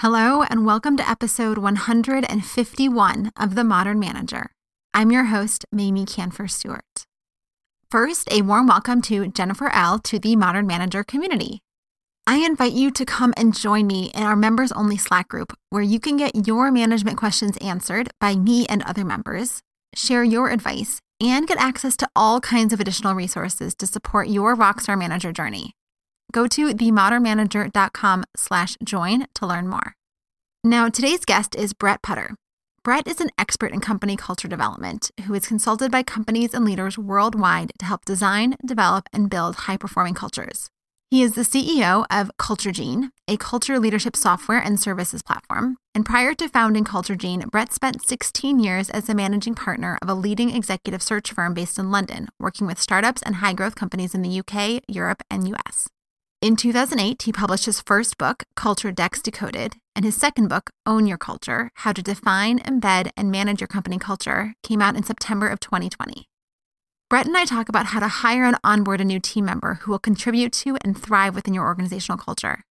Hello, and welcome to episode 151 of The Modern Manager. I'm your host, Mamie Kanfer Stewart. First, a warm welcome to Jennifer L. to the Modern Manager community. I invite you to come and join me in our members only Slack group where you can get your management questions answered by me and other members, share your advice, and get access to all kinds of additional resources to support your Rockstar Manager journey. Go to themodernmanager.com slash join to learn more. Now, today's guest is Brett Putter. Brett is an expert in company culture development who is consulted by companies and leaders worldwide to help design, develop, and build high performing cultures. He is the CEO of Culture Gene, a culture leadership software and services platform. And prior to founding Culture Gene, Brett spent 16 years as a managing partner of a leading executive search firm based in London, working with startups and high growth companies in the UK, Europe, and US. In 2008, he published his first book, Culture Decks Decoded, and his second book, Own Your Culture How to Define, Embed, and Manage Your Company Culture, came out in September of 2020. Brett and I talk about how to hire and onboard a new team member who will contribute to and thrive within your organizational culture.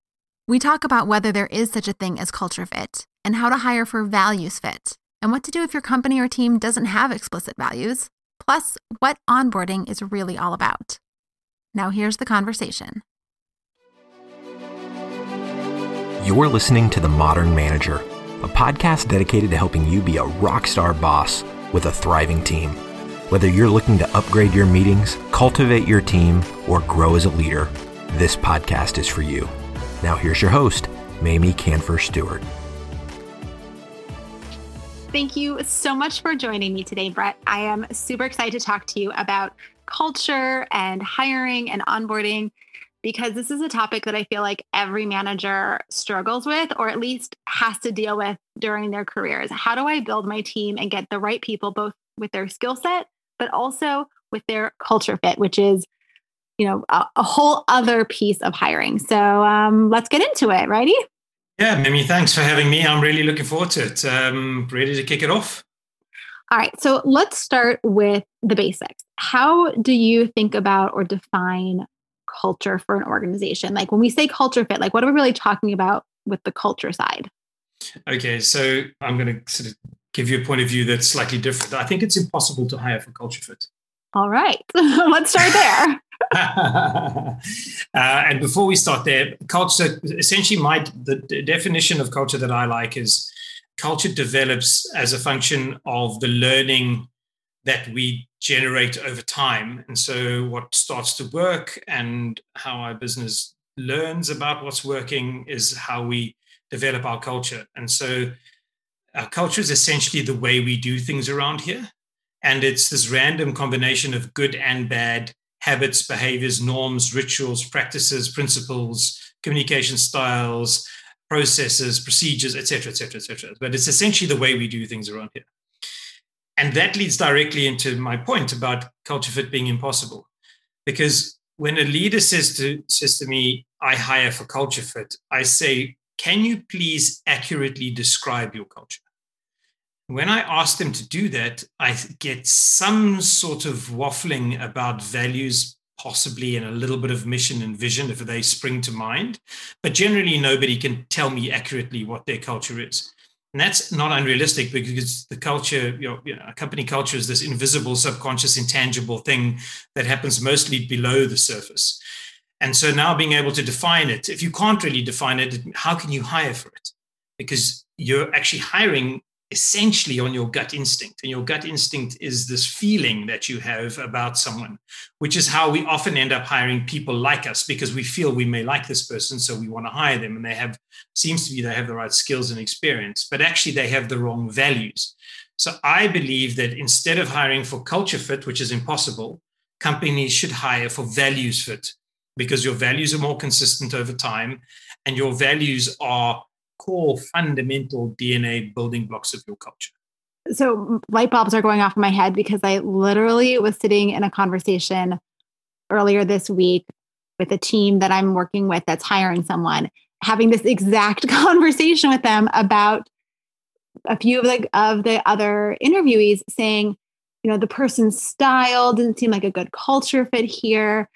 We talk about whether there is such a thing as culture fit, and how to hire for values fit, and what to do if your company or team doesn't have explicit values, plus, what onboarding is really all about. Now, here's the conversation. You're listening to The Modern Manager, a podcast dedicated to helping you be a rock star boss with a thriving team. Whether you're looking to upgrade your meetings, cultivate your team, or grow as a leader, this podcast is for you. Now, here's your host, Mamie Kanfer Stewart. Thank you so much for joining me today, Brett. I am super excited to talk to you about culture and hiring and onboarding because this is a topic that I feel like every manager struggles with or at least has to deal with during their careers. How do I build my team and get the right people, both with their skill set, but also with their culture fit, which is you know a, a whole other piece of hiring. So um, let's get into it, righty? Yeah, Mimi, thanks for having me. I'm really looking forward to it. Um, ready to kick it off. All right, so let's start with the basics. How do you think about or define culture for an organization? Like when we say culture fit, like what are we really talking about with the culture side? Okay, so I'm going to sort of give you a point of view that's slightly different. I think it's impossible to hire for culture fit. All right, let's start there. uh, and before we start there, culture essentially my the definition of culture that I like is culture develops as a function of the learning that we generate over time. And so, what starts to work and how our business learns about what's working is how we develop our culture. And so, our culture is essentially the way we do things around here. And it's this random combination of good and bad habits, behaviors, norms, rituals, practices, principles, communication styles, processes, procedures, etc., etc., etc. But it's essentially the way we do things around here. And that leads directly into my point about culture fit being impossible. Because when a leader says to, says to me, I hire for culture fit, I say, can you please accurately describe your culture? When I ask them to do that, I get some sort of waffling about values, possibly, and a little bit of mission and vision if they spring to mind. But generally, nobody can tell me accurately what their culture is. And that's not unrealistic because the culture, you know, you know, a company culture is this invisible, subconscious, intangible thing that happens mostly below the surface. And so now being able to define it, if you can't really define it, how can you hire for it? Because you're actually hiring essentially on your gut instinct. And your gut instinct is this feeling that you have about someone, which is how we often end up hiring people like us because we feel we may like this person. So we want to hire them. And they have, seems to be they have the right skills and experience, but actually they have the wrong values. So I believe that instead of hiring for culture fit, which is impossible, companies should hire for values fit because your values are more consistent over time and your values are core fundamental DNA building blocks of your culture? So light bulbs are going off in my head because I literally was sitting in a conversation earlier this week with a team that I'm working with that's hiring someone, having this exact conversation with them about a few of the of the other interviewees saying, you know, the person's style didn't seem like a good culture fit here.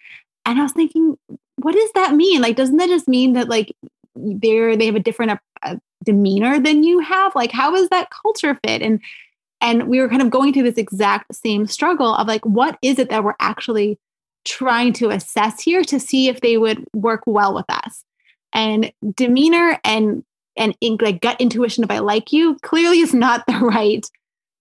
And I was thinking, what does that mean? Like, doesn't that just mean that like they're they have a different uh, demeanor than you have. Like how is that culture fit? And and we were kind of going through this exact same struggle of like what is it that we're actually trying to assess here to see if they would work well with us? And demeanor and and in, like gut intuition if i like you clearly is not the right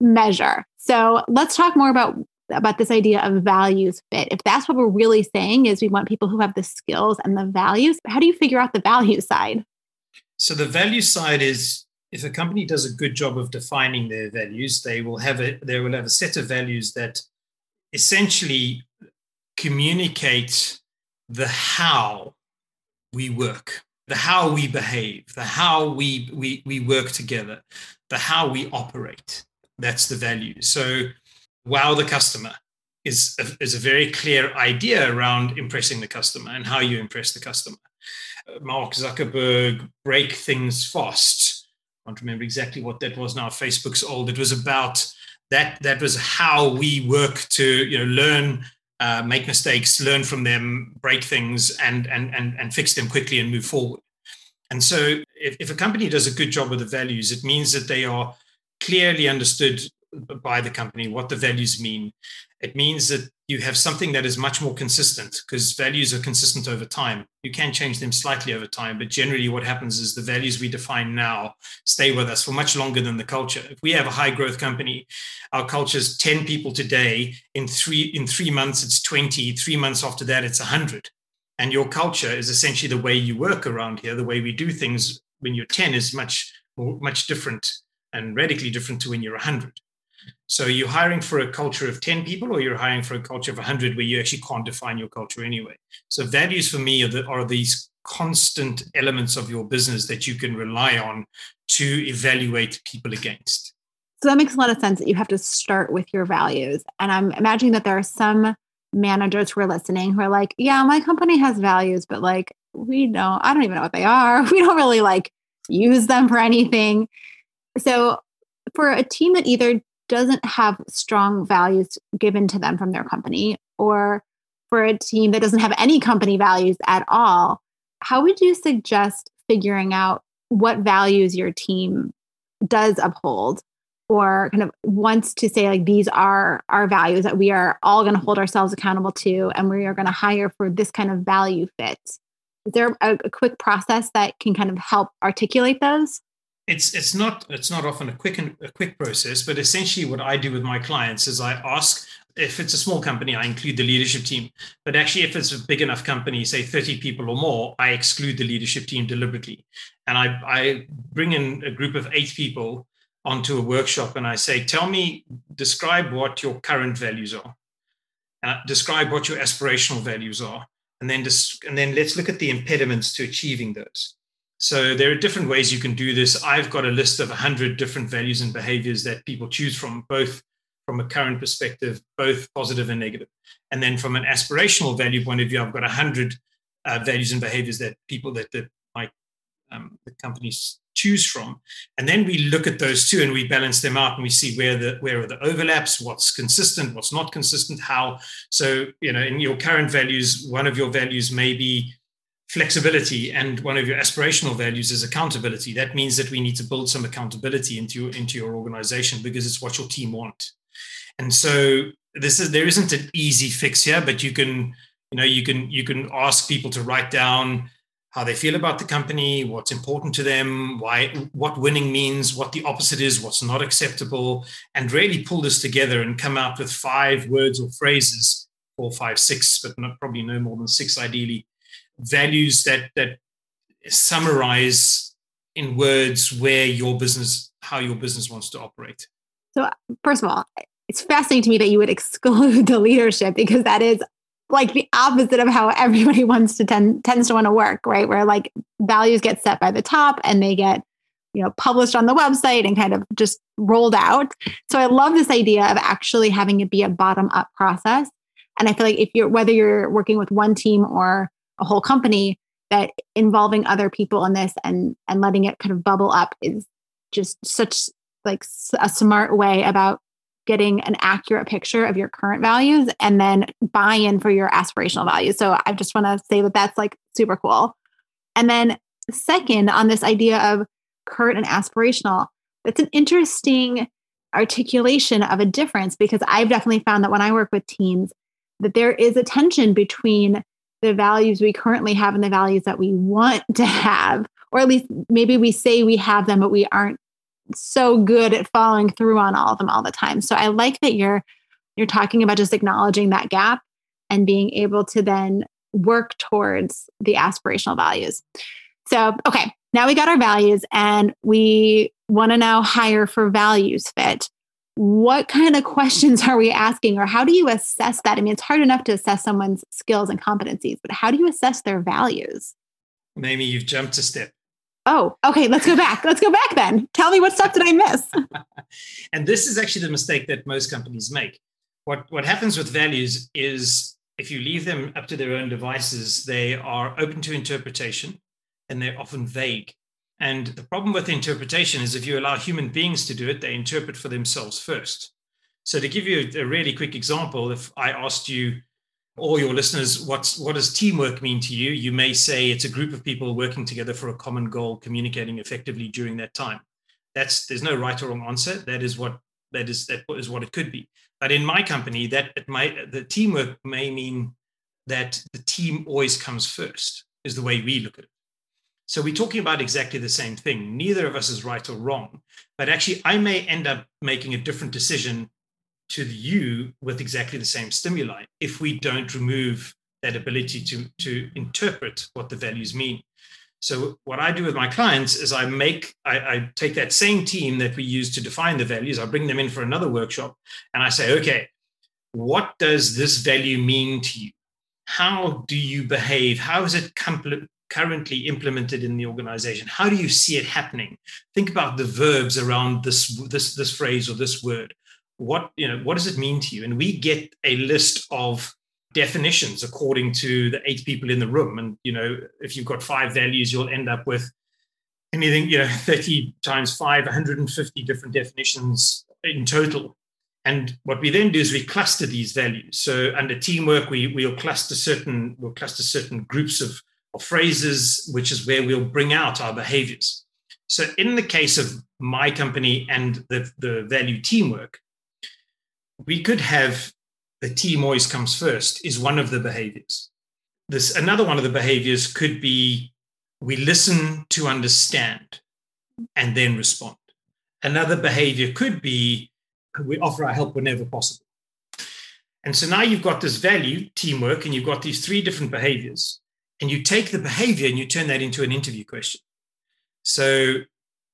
measure. So let's talk more about about this idea of values fit if that's what we're really saying is we want people who have the skills and the values how do you figure out the value side so the value side is if a company does a good job of defining their values they will have a they will have a set of values that essentially communicate the how we work, the how we behave, the how we, we, we work together, the how we operate. That's the value. So, wow the customer is a, is a very clear idea around impressing the customer and how you impress the customer. Uh, Mark Zuckerberg, break things fast. I don't remember exactly what that was now. Facebook's old. It was about that. That was how we work to you know learn uh, make mistakes, learn from them, break things, and and and and fix them quickly and move forward. And so, if, if a company does a good job with the values, it means that they are clearly understood by the company what the values mean. It means that you have something that is much more consistent because values are consistent over time. You can change them slightly over time, but generally, what happens is the values we define now stay with us for much longer than the culture. If we have a high growth company, our culture is 10 people today. In three in three months, it's 20. Three months after that, it's 100. And your culture is essentially the way you work around here. The way we do things when you're 10 is much much different and radically different to when you're 100. So you're hiring for a culture of 10 people or you're hiring for a culture of 100 where you actually can't define your culture anyway. So values for me are, the, are these constant elements of your business that you can rely on to evaluate people against. So that makes a lot of sense that you have to start with your values. And I'm imagining that there are some managers who are listening who are like, yeah, my company has values, but like, we don't, I don't even know what they are. We don't really like use them for anything. So for a team that either doesn't have strong values given to them from their company, or for a team that doesn't have any company values at all, how would you suggest figuring out what values your team does uphold or kind of wants to say like these are our values that we are all going to hold ourselves accountable to and we are going to hire for this kind of value fit? Is there a, a, quick process that can kind of help articulate those it's it's not it's not often a quick a quick process, but essentially what I do with my clients is I ask if it's a small company, I include the leadership team. But actually, if it's a big enough company, say 30 people or more, I exclude the leadership team deliberately. And I, I bring in a group of eight people onto a workshop and I say, tell me, describe what your current values are. Uh, describe what your aspirational values are. And then, dis- and then let's look at the impediments to achieving those. So there are different ways you can do this. I've got a list of 100 different values and behaviors that people choose from, both from a current perspective, both positive and negative. And then from an aspirational value point of view, I've got 100 uh, values and behaviors that people that, that my um, the companies choose from. And then we look at those two and we balance them out and we see where the where are the overlaps, what's consistent, what's not consistent, how. So, you know, in your current values, one of your values may be flexibility and one of your aspirational values is accountability. That means that we need to build some accountability into your into your organization because it's what your team want. And so this is there isn't an easy fix here but you can you know you can you can ask people to write down how they feel about the company what's important to them why what winning means what the opposite is what's not acceptable and really pull this together and come out with five words or phrases four five six but not probably no more than six ideally values that that summarize in words where your business how your business wants to operate? So first of all it's fascinating to me that you would exclude the leadership because that is like the opposite of how everybody wants to tend tends to want to work right? Where like values get set by the top and they get you know published on the website and kind of just rolled out. So i love this idea of actually having it be a bottom up process. And i feel like if you're whether you're working with one team or a whole company that involving other people in this and and letting it kind of bubble up is just such like a smart way about getting an accurate picture of your current values and then buy in for your aspirational values. So I just want to say that that's like super cool. And then second, on this idea of current and aspirational, that's an interesting articulation of a difference because I've definitely found that when I work with teens, that there is a tension between the values we currently have and the values that we want to have, or at least maybe we say we have them, but we aren't so good at following through on all of them all the time. So I like that you're you're talking about just acknowledging that gap and being able to then work towards the aspirational values. So, okay, now we got our values and we want to now hire for values fit. What kind of questions are we asking, or how do you assess that? I mean, it's hard enough to assess someone's skills and competencies, but how do you assess their values? Maybe you've jumped a step. Oh, okay. Let's go back. Let's go back then. Tell me what stuff did I miss? and this is actually the mistake that most companies make. What what happens with values is if you leave them up to their own devices, they are open to interpretation and they're often vague. And the problem with interpretation is if you allow human beings to do it, they interpret for themselves first. So to give you a really quick example, if I asked you, or your listeners, what's what does teamwork mean to you? You may say it's a group of people working together for a common goal, communicating effectively during that time. That's there's no right or wrong answer. That is what that is that is what it could be. But in my company, that it might the teamwork may mean that the team always comes first, is the way we look at it. So we're talking about exactly the same thing. Neither of us is right or wrong, but actually, I may end up making a different decision to you with exactly the same stimuli if we don't remove that ability to, to interpret what the values mean. So what I do with my clients is I make I, I, take that same team that we use to define the values, I bring them in for another workshop, and I say, okay, what does this value mean to you? How do you behave? How is it currently implemented in the organization? How do you see it happening? Think about the verbs around this this this phrase or this word. What you know what does it mean to you? And we get a list of definitions according to the eight people in the room. And you know if you've got five values you'll end up with anything you know 30 times 5 150 different definitions in total. And what we then do is we cluster these values. So under teamwork we we'll cluster certain we'll cluster certain groups of, of phrases which is where we'll bring out our behaviors so in the case of my company and the, the value teamwork we could have the team always comes first is one of the behaviors. This another one of the behaviors could be we listen to understand and then respond. Another behavior could be we offer our help whenever possible. And so now you've got this value, teamwork, and you've got these three different behaviors. And you take the behavior and you turn that into an interview question. So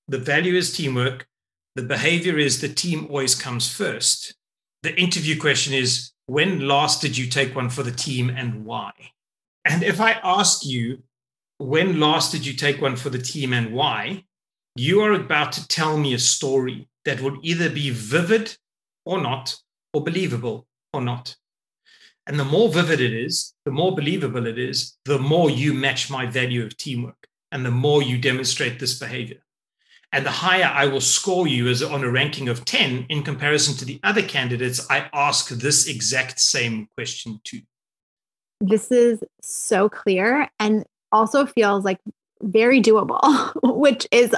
the value is teamwork. The behavior is the team always comes first the interview question is when last did you take one for the team and why? And if I ask you, when last did you take one for the team and why? You are about to tell me a story that would either be vivid or not, or believable or not. And the more vivid it is, the more believable it is, the more you match my value of teamwork and the more you demonstrate this behavior and the higher I will score you as on a ranking of 10 in comparison to the other candidates I ask this exact same question to. This is so clear and also feels like very doable, which is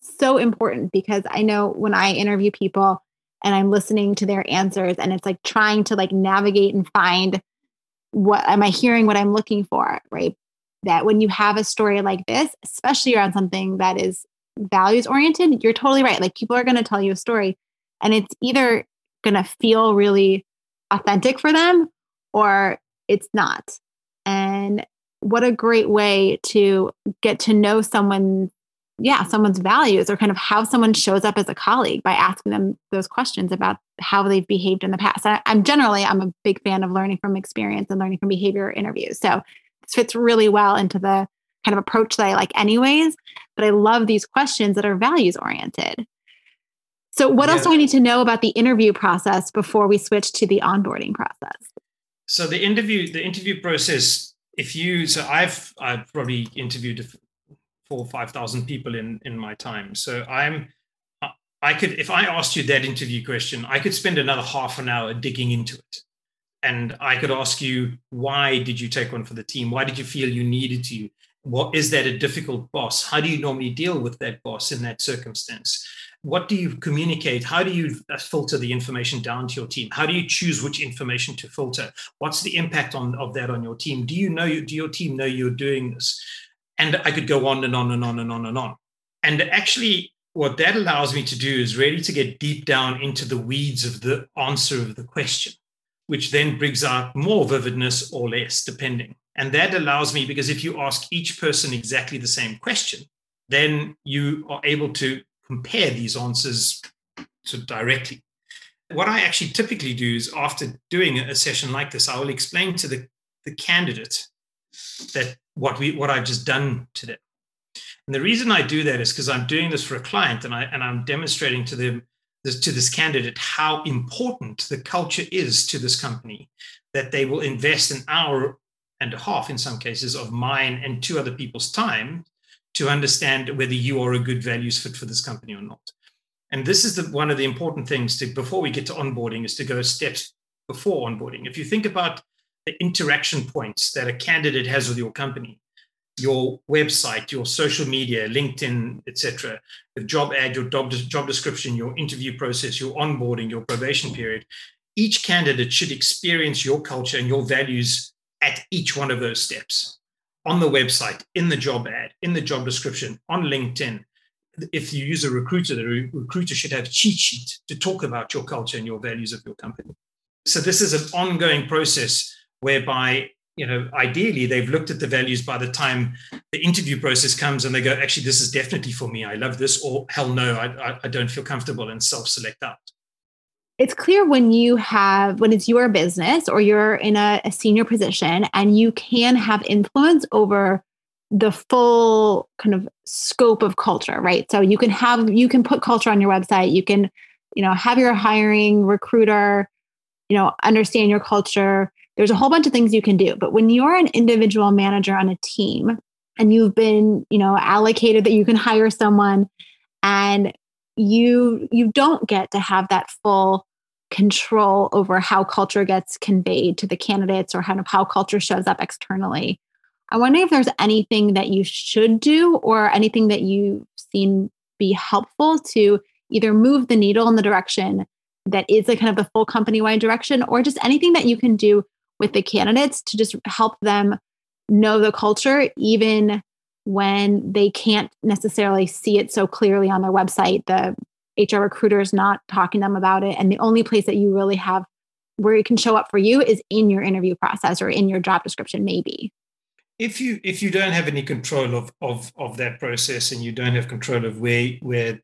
so important because I know when I interview people and I'm listening to their answers and it's like trying to like navigate and find what am I hearing what I'm looking for, right? That when you have a story like this, especially around something that is values oriented, you're totally right. Like people are going to tell you a story and it's either going to feel really authentic for them or it's not. And what a great way to get to know someone yeah someone's values or kind of how someone shows up as a colleague by asking them those questions about how they've behaved in the past I, am generally i'm a big fan of learning from experience and learning from behavior interviews so this fits really well into the kind of approach that I like, anyways. But I love these questions that are values oriented. So, what yeah. else do we need to know about the interview process before we switch to the onboarding process? So, the interview, the interview process, if you, so I've, I've probably interviewed four or 5,000 people in, in my time. So, I'm, I could, if I asked you that interview question, I could spend another half an hour digging into it. And I could ask you, why did you take one for the team? Why did you feel you needed to? what is that a difficult boss? How do you normally deal with that boss in that circumstance? What do you communicate? How do you uh, filter the information down to your team? How do you choose which information to filter? What's the impact on, of that on your team? Do you know, do your team know you're doing this? And I could go on and on and on and on and on. And actually, what that allows me to do is really to get deep down into the weeds of the answer of the question, which then brings out more vividness or less, depending. And that allows me, because if you ask each person exactly the same question, then you are able to compare these answers to directly. What I actually typically do is after doing a session like this, I will explain to the, the candidate that what we what I've just done to them. And the reason I do that is because I'm doing this for a client and I and I'm demonstrating to them this, to this candidate how important the culture is to this company that they will invest an hour and a half in some cases of mine and two other people's time to understand whether you are a good values fit for this company or not. And this is the, one of the important things to before we get to onboarding is to go steps before onboarding. If you think about the interaction points that a candidate has with your company, your website, your social media, LinkedIn, etc., the job ad, your job, job description, your interview process, your onboarding, your probation period, each candidate should experience your culture and your values at each one of those steps on the website, in the job ad, in the job description, on LinkedIn. If you use a recruiter, the re- recruiter should have cheat sheet to talk about your culture and your values of your company. So this is an ongoing process whereby you know ideally they've looked at the values by the time the interview process comes and they go actually this is definitely for me. I love this or hell no i, I don't feel comfortable and self-select out. It's clear when you have when it's your business or you're in a, a, senior position and you can have influence over the full kind of scope of culture right? So you can have you can put culture on your website. You can you know have your hiring recruiter you know understand your culture there's a whole bunch of things you can do but when you're an individual manager on a team and you've been you know allocated that you can hire someone and you you don't get to have that full control over how culture gets conveyed to the candidates or kind of how culture shows up externally. I wonder if there's anything that you should do or anything that you've seen be helpful to either move the needle in the direction that is a kind of the full company wide direction or just anything that you can do with the candidates to just help them know the culture even when they can't necessarily see it so clearly on their website. The HR recruiter is not talking to them about it. And the only place that you really have where it can show up for you is in your interview process or in your job description, maybe. If you if you don't have any control of of of that process and you don't have control of where where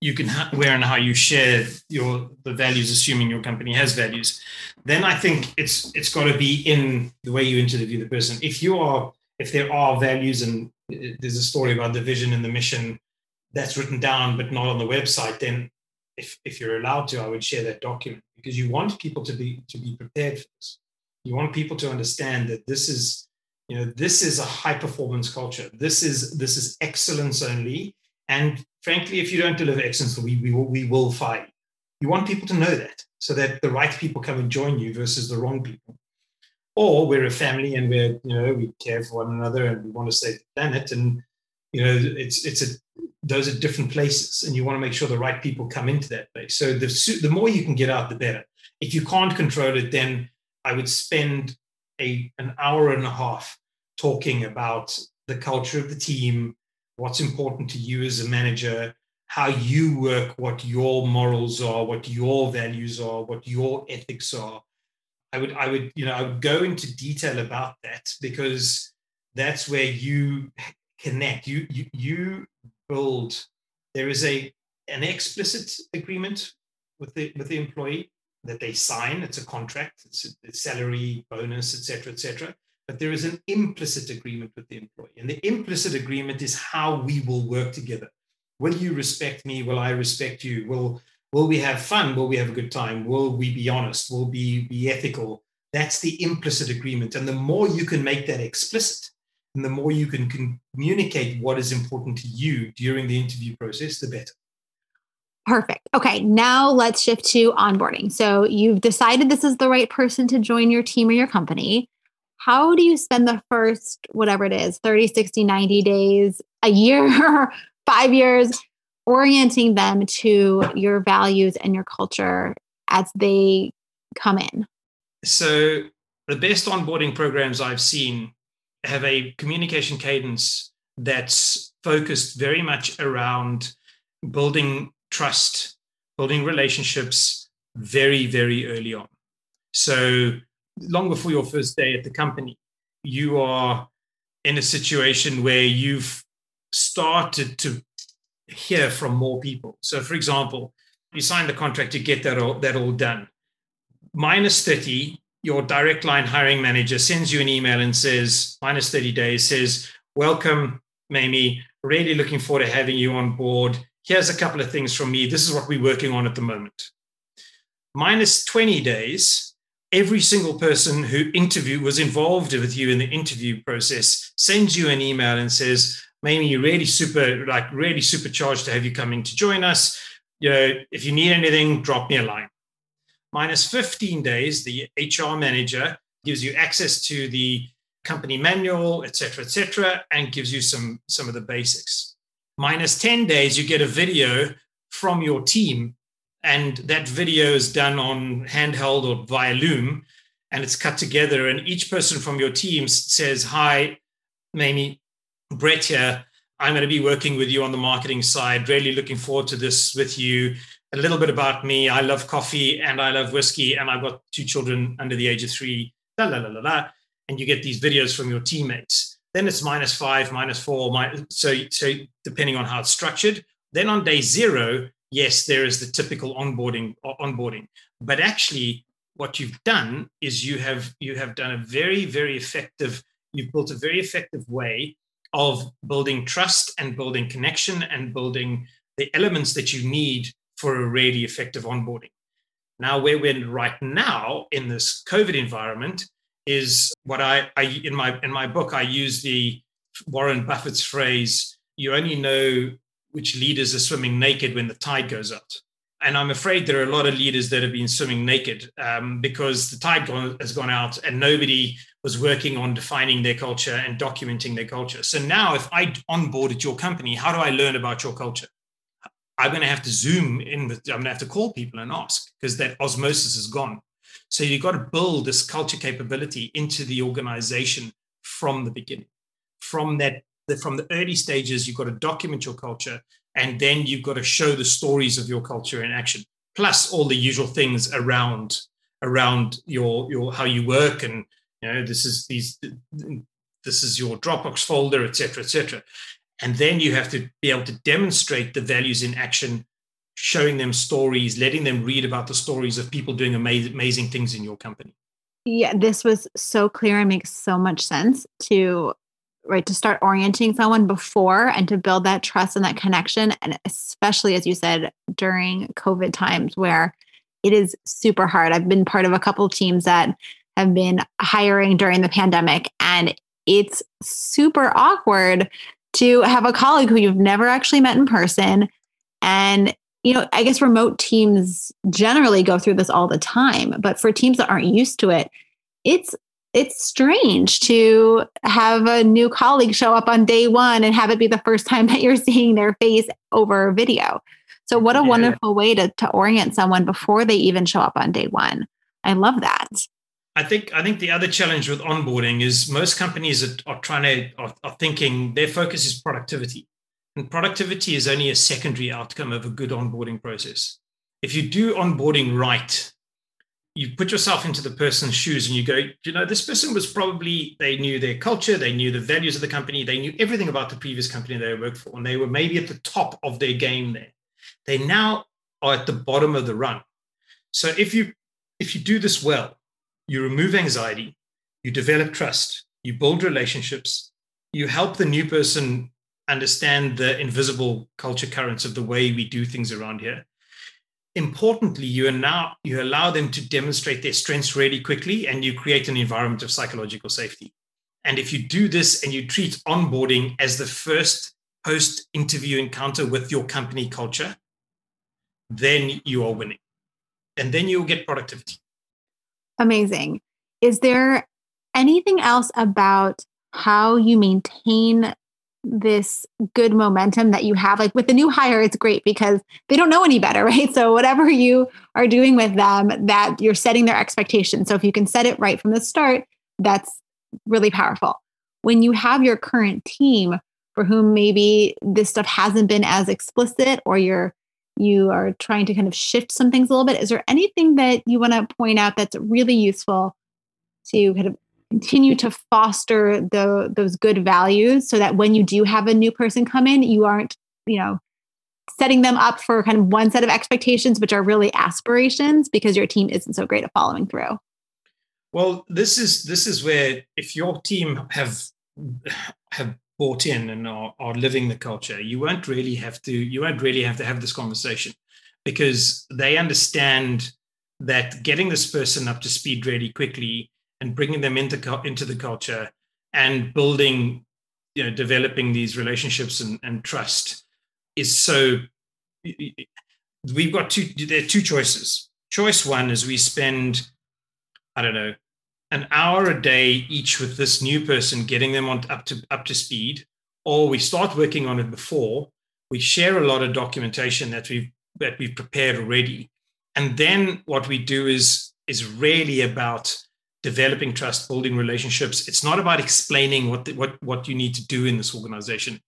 you can where and how you share your the values assuming your company has values then i think it's it's got to be in the way you interview the person if you are if there are values and eh, there's a story about the vision and the mission that's written down but not on the website, then if, if you're allowed to, I would share that document because you want people to be to be prepared for this. You want people to understand that this is, you know, this is a high performance culture. This is this is excellence only. And frankly, if you don't deliver excellence, we, we, will, we will fire you. You want people to know that so that the right people come and join you versus the wrong people. Or we're a family and we're you know we care for one another and we want to save the planet and you know it's it's a those are different places and you want to make sure the right people come into that place. So the the more you can get out the better. If you can't control it then i would spend a an hour and a half talking about the culture of the team what's important to you as a manager how you work what your morals are what your values are what your ethics are I would, I would, you know, I would go into detail about that because that's where you connect. You, you, you build. There is a an explicit agreement with the with the employee that they sign. It's a contract. It's a, salary, bonus, etc., etc. But there is an implicit agreement with the employee, and the implicit agreement is how we will work together. Will you respect me? Will I respect you? Will will we have fun will we have a good time will we be honest will we be ethical that's the implicit agreement and the more you can make that explicit and the more you can communicate what is important to you during the interview process the better Perfect. Okay, now let's shift to onboarding. So you've decided this is the right person to join your team or your company. How do you spend the first, whatever it is, 30, 60, 90 days, a year, five years, orienting them to your values and your culture as they come in? So, the best onboarding programs I've seen have a communication cadence that's focused very much around building trust, building relationships very, very early on. So, long before your first day at the company, you are in a situation where you've started to hear from more people. So, for example, you sign the contract to get that all, that all done. Minus 30, your direct line hiring manager sends you an email and says, minus 30 days, says, Welcome, Mamie. Really looking forward to having you on board. Here's a couple of things from me. This is what we're working on at the moment. Minus 20 days, every single person who interview was involved with you in the interview process sends you an email and says, Mamie, you're really super, like really supercharged to have you coming to join us. You know, if you need anything, drop me a line. Minus 15 days, the HR manager gives you access to the company manual, et cetera, et cetera, and gives you some, some of the basics. Minus 10 days, you get a video from your team and that video is done on handheld or via Loom, and it's cut together. And each person from your team says, "Hi, Mamie, Brett here. I'm going to be working with you on the marketing side. Really looking forward to this with you. A little bit about me. I love coffee and I love whiskey, and I've got two children under the age of three. La la la la la. And you get these videos from your teammates. Then it's minus five, minus four. Minus, so, so depending on how it's structured. Then on day zero, yes, there is the typical onboarding onboarding, but actually, what you've done is you have you have done a very very effective. You've built a very effective way of building trust and building connection and building the elements that you need for a really effective onboarding. Now, where we're right now in this COVID environment is what I, I in my in my book I use the Warren Buffett's phrase: "You only know which leaders are swimming naked when the tide goes out. And I'm afraid there are a lot of leaders that have been swimming naked um, because the tide has gone out and nobody was working on defining their culture and documenting their culture. So now, if I onboarded your company, how do I learn about your culture? I'm going to have to zoom in with, I'm going to have to call people and ask because that osmosis is gone. So you've got to build this culture capability into the organization from the beginning, from that that from the early stages, you've got to document your culture and then you've got to show the stories of your culture in action, plus all the usual things around around your your how you work and you know this is these this is your Dropbox folder, etc., etc. And then you have to be able to demonstrate the values in action, showing them stories, letting them read about the stories of people doing amazing, amazing things in your company. Yeah, this was so clear and makes so much sense to right to start orienting someone before and to build that trust and that connection and especially as you said during covid times where it is super hard. I've been part of a couple of teams that have been hiring during the pandemic and it's super awkward to have a colleague who you've never actually met in person. And you know i guess remote teams generally go through this all the time but for teams that aren't used to it it's it's strange to have a new colleague show up on day one and have it be the first time that you're seeing their face over video. So, what a yeah. wonderful way to, to orient someone before they even show up on day one. I love that. I think I think the other challenge with onboarding is most companies are, are trying to are, are thinking their focus is productivity, and productivity is only a secondary outcome of a good onboarding process. If you do onboarding right, you put yourself into the person's shoes and you go, you know, this person was probably, they knew their culture, they knew the values of the company, they knew everything about the previous company they worked for, and they were maybe at the top of their game there. They now are at the bottom of the run. So if you if you do this well, you remove anxiety, you develop trust, you build relationships, you help the new person understand the invisible culture currents of the way we do things around here importantly you now you allow them to demonstrate their strengths really quickly and you create an environment of psychological safety. And if you do this and you treat onboarding as the first post interview encounter with your company culture then you are winning. And then you'll get productivity. Amazing. Is there anything else about how you maintain this good momentum that you have like with the new hire it's great because they don't know any better right? So whatever you are doing with them that you're setting their expectations. So if you can set it right from the start that's really powerful. When you have your current team for whom maybe this stuff hasn't been as explicit or you're you are trying to kind of shift some things a little bit is there anything that you want to point out that's really useful to kind of continue to foster the, those good values so that when you do have a new person come in, you aren't, you know, setting them up for kind of one set of expectations, which are really aspirations because your team isn't so great at following through. Well, this is this is where if your team have have bought in and are, are living the culture, you won't really have to you won't really have to have this conversation because they understand that getting this person up to speed really quickly and bringing them into into the culture and building you know developing these relationships and, and trust is so we've got two there are two choices. Choice one is we spend i don't know an hour a day each with this new person getting them on up to up to speed or we start working on it before we share a lot of documentation that we've that we've prepared already. And then what we do is is really about developing trust, building relationships. It's not about explaining what the, what what you need to do in this organization.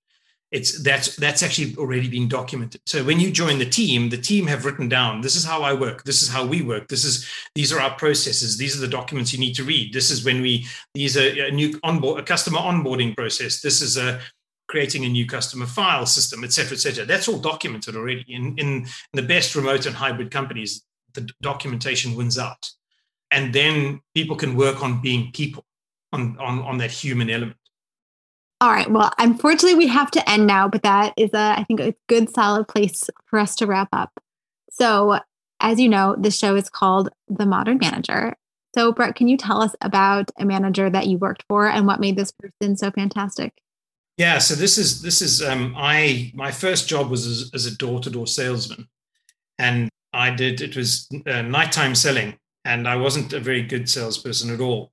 It's that's that's actually already been documented. So when you join the team, the team have written down this is how I work, this is how we work, this is these are our processes, these are the documents you need to read. This is when we these are a new onboard a customer onboarding process. This is a creating a new customer file system, et cetera, et cetera. That's all documented already. In, in, in the best remote and hybrid companies, the documentation wins out and then people can work on being people on on, on that human element. All right well unfortunately we have to end now but that is a i think a good solid place for us to wrap up. So as you know the show is called the modern manager. So brett can you tell us about a manager that you worked for and what made this person so fantastic? Yeah so this is this is um, i my first job was as, as a door-to-door salesman and i did it was uh, nighttime selling and I wasn't a very good salesperson at all.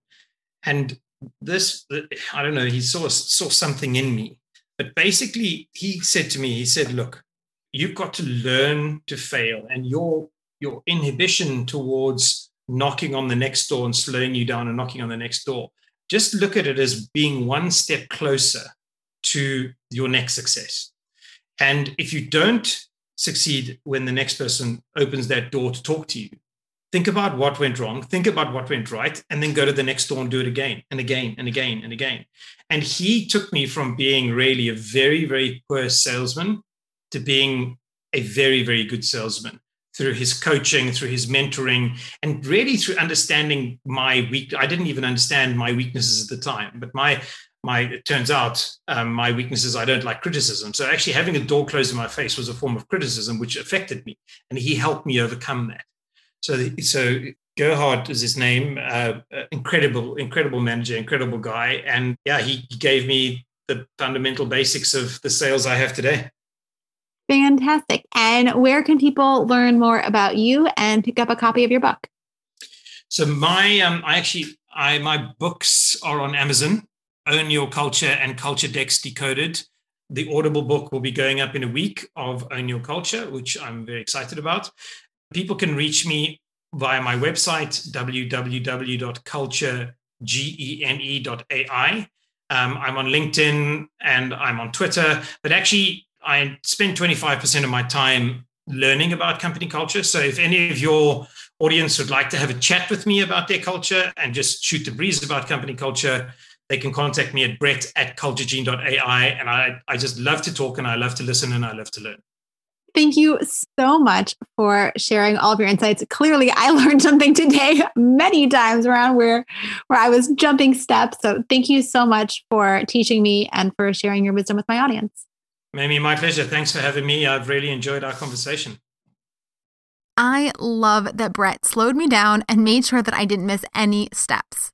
And this, I don't know, he saw saw something in me. But basically, he said to me, he said, "Look, you've got to learn to fail, and your your inhibition towards knocking on the next door and slowing you down and knocking on the next door, just look at it as being one step closer to your next success. And if you don't succeed when the next person opens that door to talk to you, think about what went wrong, think about what went right, and then go to the next door and do it again and again and again and again. And he took me from being really a very, very poor salesman to being a very, very good salesman through his coaching, through his mentoring, and really through understanding my weak. I didn't even understand my weaknesses at the time, but my my it turns out um, my weaknesses I don't like criticism. So actually having a door closed in my face was a form of criticism which affected me, and he helped me overcome that. So, so Gerhard is his name. Uh, uh, incredible, incredible manager, incredible guy, and yeah, he gave me the fundamental basics of the sales I have today. Fantastic. And where can people learn more about you and pick up a copy of your book? So my, um, I actually, I my books are on Amazon. Own Your Culture and Culture Decks Decoded. The Audible book will be going up in a week of Own Your Culture, which I'm very excited about. People can reach me via my website, www.culturegene.ai. Um, I'm on LinkedIn and I'm on Twitter, but actually, I spend 25% of my time learning about company culture. So if any of your audience would like to have a chat with me about their culture and just shoot the breeze about company culture, they can contact me at brett at culturegene.ai. And I, I just love to talk and I love to listen and I love to learn. Thank you so much for sharing all of your insights. Clearly, I learned something today many times around where where I was jumping steps. So, thank you so much for teaching me and for sharing your wisdom with my audience. Mamie, my pleasure. Thanks for having me. I've really enjoyed our conversation. I love that Brett slowed me down and made sure that I didn't miss any steps.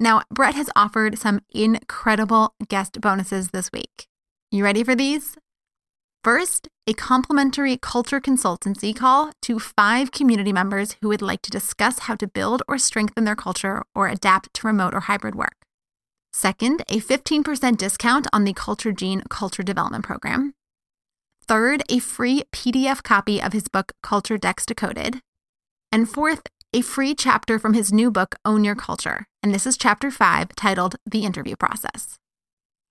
Now, Brett has offered some incredible guest bonuses this week. You ready for these? First, a complimentary culture consultancy call to five community members who would like to discuss how to build or strengthen their culture or adapt to remote or hybrid work. Second, a 15% discount on the Culture Gene Culture Development Program. Third, a free PDF copy of his book, Culture Decks Decoded. And fourth, a free chapter from his new book, Own Your Culture. And this is chapter five, titled The Interview Process.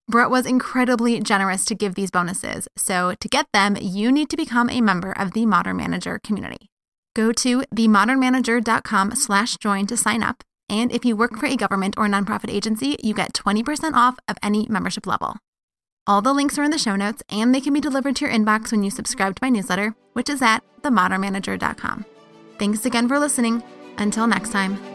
Brett was incredibly generous to give these bonuses, so to get them, you need to become a member of the Modern Manager community. Go to themodernmanager.com slash join to sign up, and if you work for a government or nonprofit agency, you get 20% off of any membership level. All the links are in the show notes, and they can be delivered to your inbox when you subscribe to my newsletter, which is at themodernmanager.com. Thanks again for listening. Until next time.